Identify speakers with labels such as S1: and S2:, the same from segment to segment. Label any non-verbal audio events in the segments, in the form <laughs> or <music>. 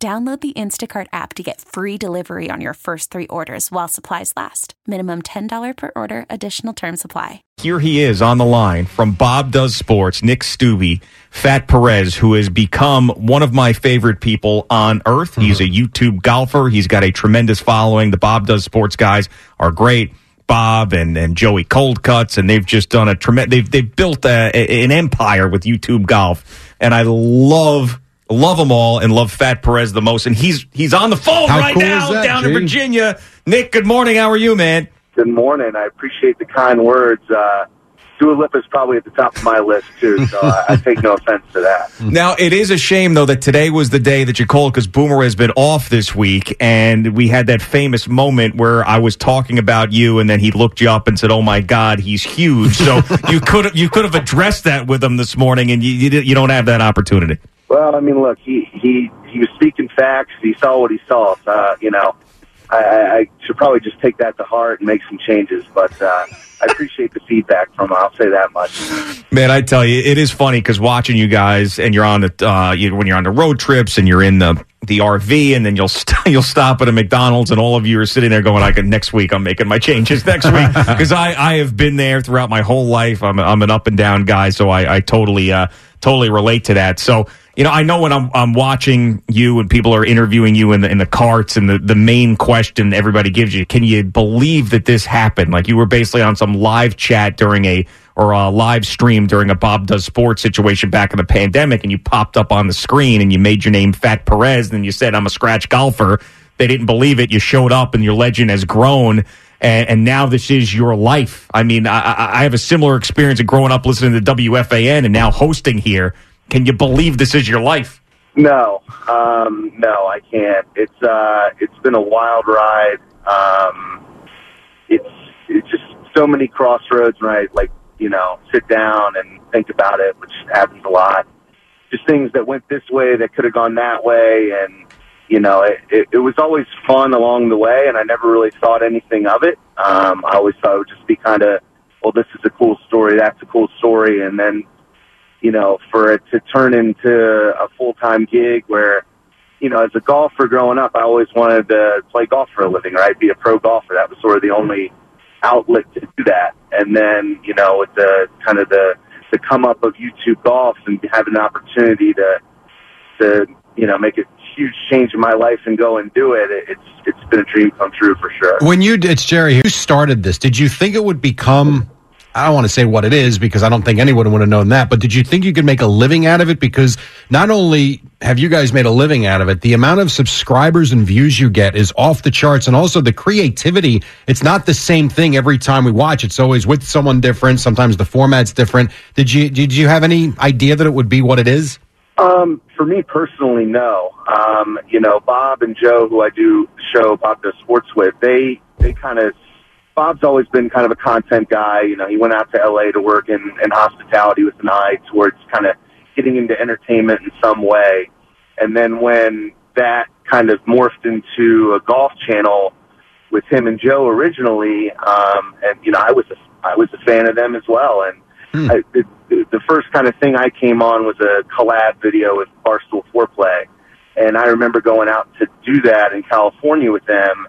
S1: Download the Instacart app to get free delivery on your first three orders while supplies last. Minimum $10 per order, additional term supply.
S2: Here he is on the line from Bob Does Sports, Nick Stubbe, Fat Perez, who has become one of my favorite people on earth. Mm-hmm. He's a YouTube golfer. He's got a tremendous following. The Bob Does Sports guys are great. Bob and, and Joey Coldcuts, and they've just done a tremendous, they've, they've built a, a, an empire with YouTube golf. And I love Love them all and love Fat Perez the most. And he's he's on the phone
S3: How
S2: right
S3: cool
S2: now
S3: that,
S2: down
S3: G?
S2: in Virginia. Nick, good morning. How are you, man?
S4: Good morning. I appreciate the kind words. Uh, Dua Lipa is probably at the top of my list too, so I, I take no offense to that. <laughs>
S2: Now, it is a shame, though, that today was the day that you called because Boomer has been off this week. And we had that famous moment where I was talking about you, and then he looked you up and said, Oh my God, he's huge. So <laughs> you could have you could have addressed that with him this morning, and you, you, you don't have that opportunity.
S4: Well, I mean, look, he he he was speaking facts. He saw what he saw. Uh, you know, I, I I should probably just take that to heart and make some changes. But uh, I appreciate the feedback from him. I'll say that much.
S2: Man, I tell you, it is funny because watching you guys, and you're on the uh, you, when you're on the road trips, and you're in the the RV, and then you'll st- <laughs> you'll stop at a McDonald's, and all of you are sitting there going, "I can next week. I'm making my changes next <laughs> week," because I I have been there throughout my whole life. I'm I'm an up and down guy, so I I totally uh totally relate to that. So. You know, I know when I'm I'm watching you and people are interviewing you in the in the carts, and the, the main question everybody gives you, can you believe that this happened? Like you were basically on some live chat during a or a live stream during a Bob Does Sports situation back in the pandemic, and you popped up on the screen and you made your name Fat Perez, and you said, I'm a scratch golfer. They didn't believe it. You showed up, and your legend has grown. And, and now this is your life. I mean, I, I I have a similar experience of growing up listening to WFAN and now hosting here. Can you believe this is your life?
S4: No, um, no, I can't. It's uh, it's been a wild ride. Um, it's it's just so many crossroads, right? Like you know, sit down and think about it, which happens a lot. Just things that went this way that could have gone that way, and you know, it, it, it was always fun along the way, and I never really thought anything of it. Um, I always thought it would just be kind of, well, this is a cool story, that's a cool story, and then you know, for it to turn into a full time gig where, you know, as a golfer growing up, I always wanted to play golf for a living, right? Be a pro golfer. That was sort of the only outlet to do that. And then, you know, with the kind of the the come up of YouTube golf and having an opportunity to to you know make a huge change in my life and go and do it, it's it's been a dream come true for sure.
S3: When you, it's Jerry, who started this? Did you think it would become? I don't want to say what it is because I don't think anyone would have known that. But did you think you could make a living out of it? Because not only have you guys made a living out of it, the amount of subscribers and views you get is off the charts, and also the creativity. It's not the same thing every time we watch. It's always with someone different. Sometimes the format's different. Did you did you have any idea that it would be what it is?
S4: Um, for me personally, no. Um, you know, Bob and Joe, who I do show Bob Does Sports with, they they kind of Bob's always been kind of a content guy. You know, he went out to LA to work in, in hospitality with an eye towards kind of getting into entertainment in some way. And then when that kind of morphed into a golf channel with him and Joe originally, um, and you know, I was a, I was a fan of them as well. And
S3: Hmm.
S4: I, the, the first kind of thing I came on was a collab video with Barstool Foreplay, and I remember going out to do that in California with them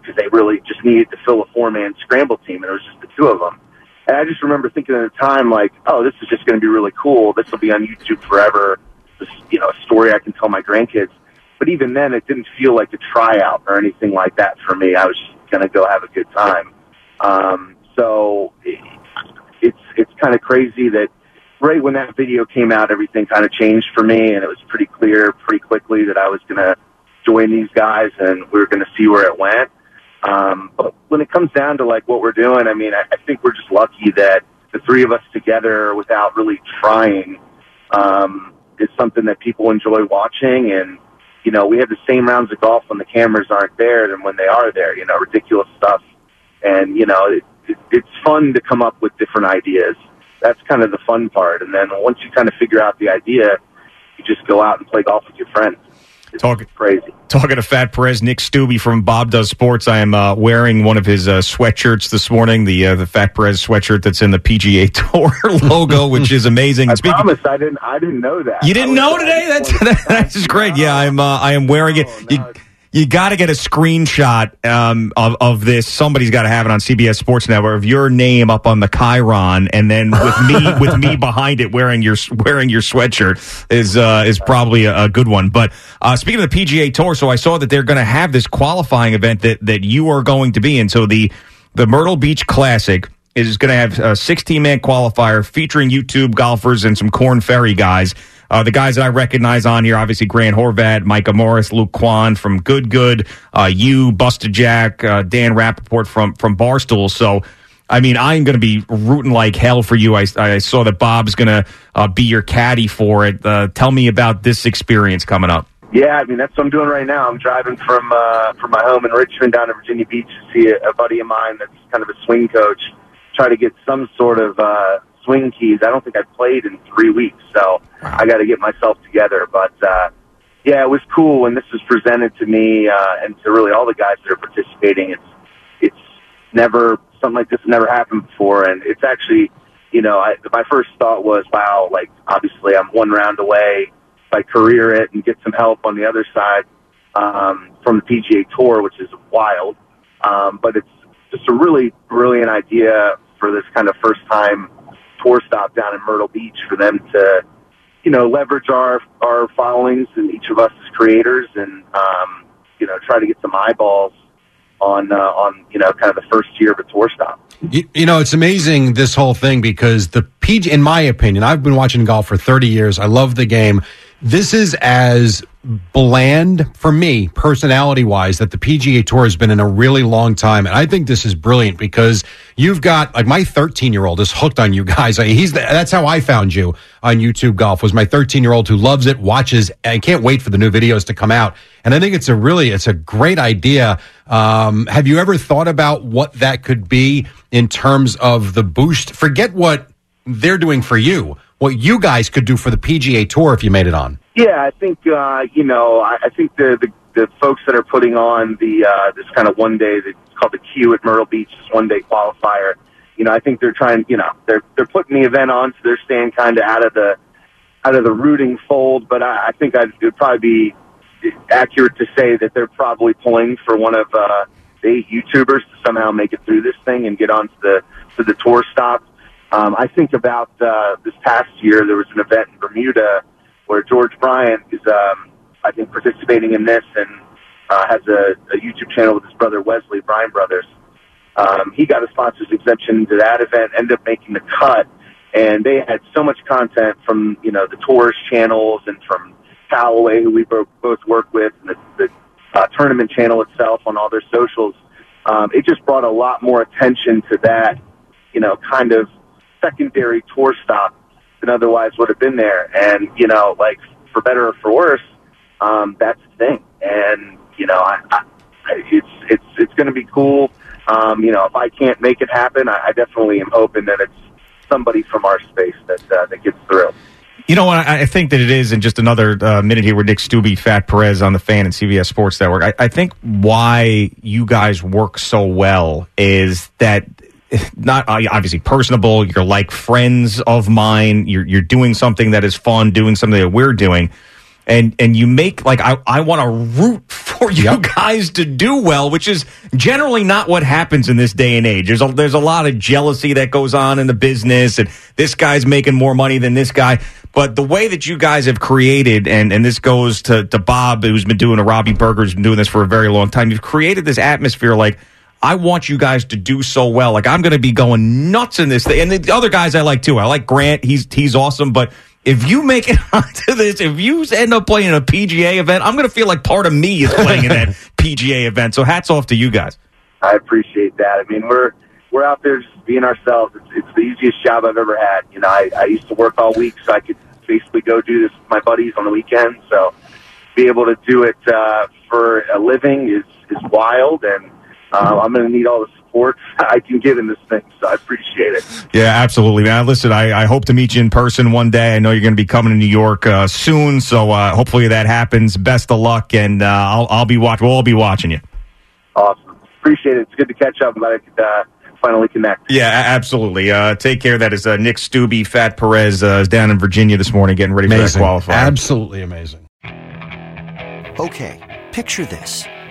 S4: because they really just needed to fill a four-man scramble team, and it was just the two of them. And I just remember thinking at the time, like, oh, this is just going to be really cool. This will be on YouTube forever. This, you know, a story I can tell my grandkids. But even then, it didn't feel like a tryout or anything like that for me. I was just going to go have a good time. Um, so it, it's it's kind of crazy that right when that video came out, everything kind of changed for me, and it was pretty clear pretty quickly that I was going to join these guys, and we were going to see where it went. Um, but when it comes down to like what we're doing, I mean, I, I think we're just lucky that the three of us together, without really trying, um, is something that people enjoy watching. And you know, we have the same rounds of golf when the cameras aren't there than when they are there. You know, ridiculous stuff, and you know, it, it, it's fun to come up with different ideas. That's kind of the fun part. And then once you kind of figure out the idea, you just go out and play golf with your friends. It's
S2: Talk-
S4: crazy.
S2: Talking to Fat Perez, Nick Stubbe from Bob Does Sports. I am uh, wearing one of his uh, sweatshirts this morning, the uh, the Fat Perez sweatshirt that's in the PGA <laughs> Tour logo, which is amazing.
S4: I
S2: speaking-
S4: promise I didn't. I didn't know that.
S2: You didn't know today? That's <laughs> that's just great. Yeah, I'm uh, I am wearing it.
S4: No,
S2: You. You got to get a screenshot um, of of this. Somebody's got to have it on CBS Sports Network of your name up on the Chiron, and then with me <laughs> with me behind it wearing your wearing your sweatshirt is uh, is probably a, a good one. But uh, speaking of the PGA Tour, so I saw that they're going to have this qualifying event that that you are going to be in. So the the Myrtle Beach Classic is going to have a 16 man qualifier featuring YouTube golfers and some Korn Ferry guys. Uh, the guys that I recognize on here, obviously Grant Horvat, Micah Morris, Luke Kwon from Good Good, uh, you, Busta Jack, uh, Dan Rapaport from from Barstool. So, I mean, I'm going to be rooting like hell for you. I, I saw that Bob's going to uh, be your caddy for it. Uh, tell me about this experience coming up.
S4: Yeah, I mean that's what I'm doing right now. I'm driving from uh, from my home in Richmond down to Virginia Beach to see a, a buddy of mine that's kind of a swing coach. Try to get some sort of uh, swing keys. I don't think I've played in three weeks, so I got to get myself together. But uh, yeah, it was cool when this was presented to me uh, and to really all the guys that are participating. It's it's never something like this never happened before, and it's actually you know I, my first thought was wow, like obviously I'm one round away if I career it and get some help on the other side um, from the PGA Tour, which is wild. Um, but it's just a really brilliant idea for this kind of first time tour stop down in Myrtle Beach for them to, you know, leverage our our followings and each of us as creators and um, you know try to get some eyeballs on uh, on you know kind of the first year of a tour stop.
S3: You, you know, it's amazing this whole thing because the PG, in my opinion, I've been watching golf for 30 years. I love the game. This is as bland for me, personality wise, that the PGA Tour has been in a really long time. And I think this is brilliant because you've got like my 13 year old is hooked on you guys. <laughs> He's the, that's how I found you on YouTube Golf was my 13 year old who loves it, watches, and can't wait for the new videos to come out. And I think it's a really, it's a great idea. Um, have you ever thought about what that could be in terms of the boost? Forget what they're doing for you, what you guys could do for the PGA Tour if you made it on.
S4: Yeah, I think uh, you know. I, I think the, the the folks that are putting on the uh, this kind of one day that's called the Q at Myrtle Beach, this one day qualifier. You know, I think they're trying. You know, they're they're putting the event on, so they're staying kind of out of the out of the rooting fold. But I, I think I'd, it would probably be accurate to say that they're probably pulling for one of uh, the eight YouTubers to somehow make it through this thing and get onto the to the tour stop. Um, I think about uh, this past year, there was an event in Bermuda where George Bryan is, um, I think, participating in this and uh, has a, a YouTube channel with his brother Wesley Bryan Brothers. Um, he got a sponsor's exemption to that event, ended up making the cut, and they had so much content from you know the tourist channels and from Callaway, who we both work with, and the, the uh, tournament channel itself on all their socials. Um, it just brought a lot more attention to that, you know, kind of secondary tour stop than otherwise would have been there. And you know, like for better or for worse, um, that's the thing. And you know, I, I, it's it's it's going to be cool. Um, you know, if I can't make it happen, I, I definitely am hoping that it's somebody from our space that uh, that gets through.
S2: You know what? I think that it is in just another uh, minute here with Nick Stubbe, Fat Perez on the fan and CBS Sports Network. I, I think why you guys work so well is that not uh, obviously personable. You're like friends of mine. You're you're doing something that is fun, doing something that we're doing. And and you make like I, I want to root <laughs> for you guys to do well, which is generally not what happens in this day and age. There's a there's a lot of jealousy that goes on in the business, and this guy's making more money than this guy. But the way that you guys have created, and, and this goes to, to Bob, who's been doing a Robby Berger, who's been doing this for a very long time. You've created this atmosphere like, I want you guys to do so well. Like I'm going to be going nuts in this thing. And the other guys I like too. I like Grant. He's, he's awesome. But if you make it <laughs> onto this, if you end up playing a PGA event, I'm going to feel like part of me is playing in that <laughs> PGA event. So hats off to you guys.
S4: I appreciate that. I mean, we're we're out there just being ourselves. It's, it's the easiest job I've ever had. You know, I, I used to work all week, so I could basically go do this with my buddies on the weekend. So be able to do it uh, for a living is is wild, and uh, I'm going to need all the support <laughs> I can get in this thing. So I appreciate it.
S2: Yeah, absolutely, man. Listen, I, I hope to meet you in person one day. I know you're going to be coming to New York uh, soon, so uh, hopefully that happens. Best of luck, and uh, I'll I'll be watch. We'll all be watching you.
S4: Awesome. Appreciate it. It's good to catch up. I'm glad I could uh, finally connect.
S2: Yeah, absolutely. Uh, take care. That is uh, Nick Stubbe, Fat Perez, uh, is down in Virginia this morning, getting ready
S3: Amazing.
S2: for that qualifier.
S3: Absolutely amazing.
S5: Okay, picture this.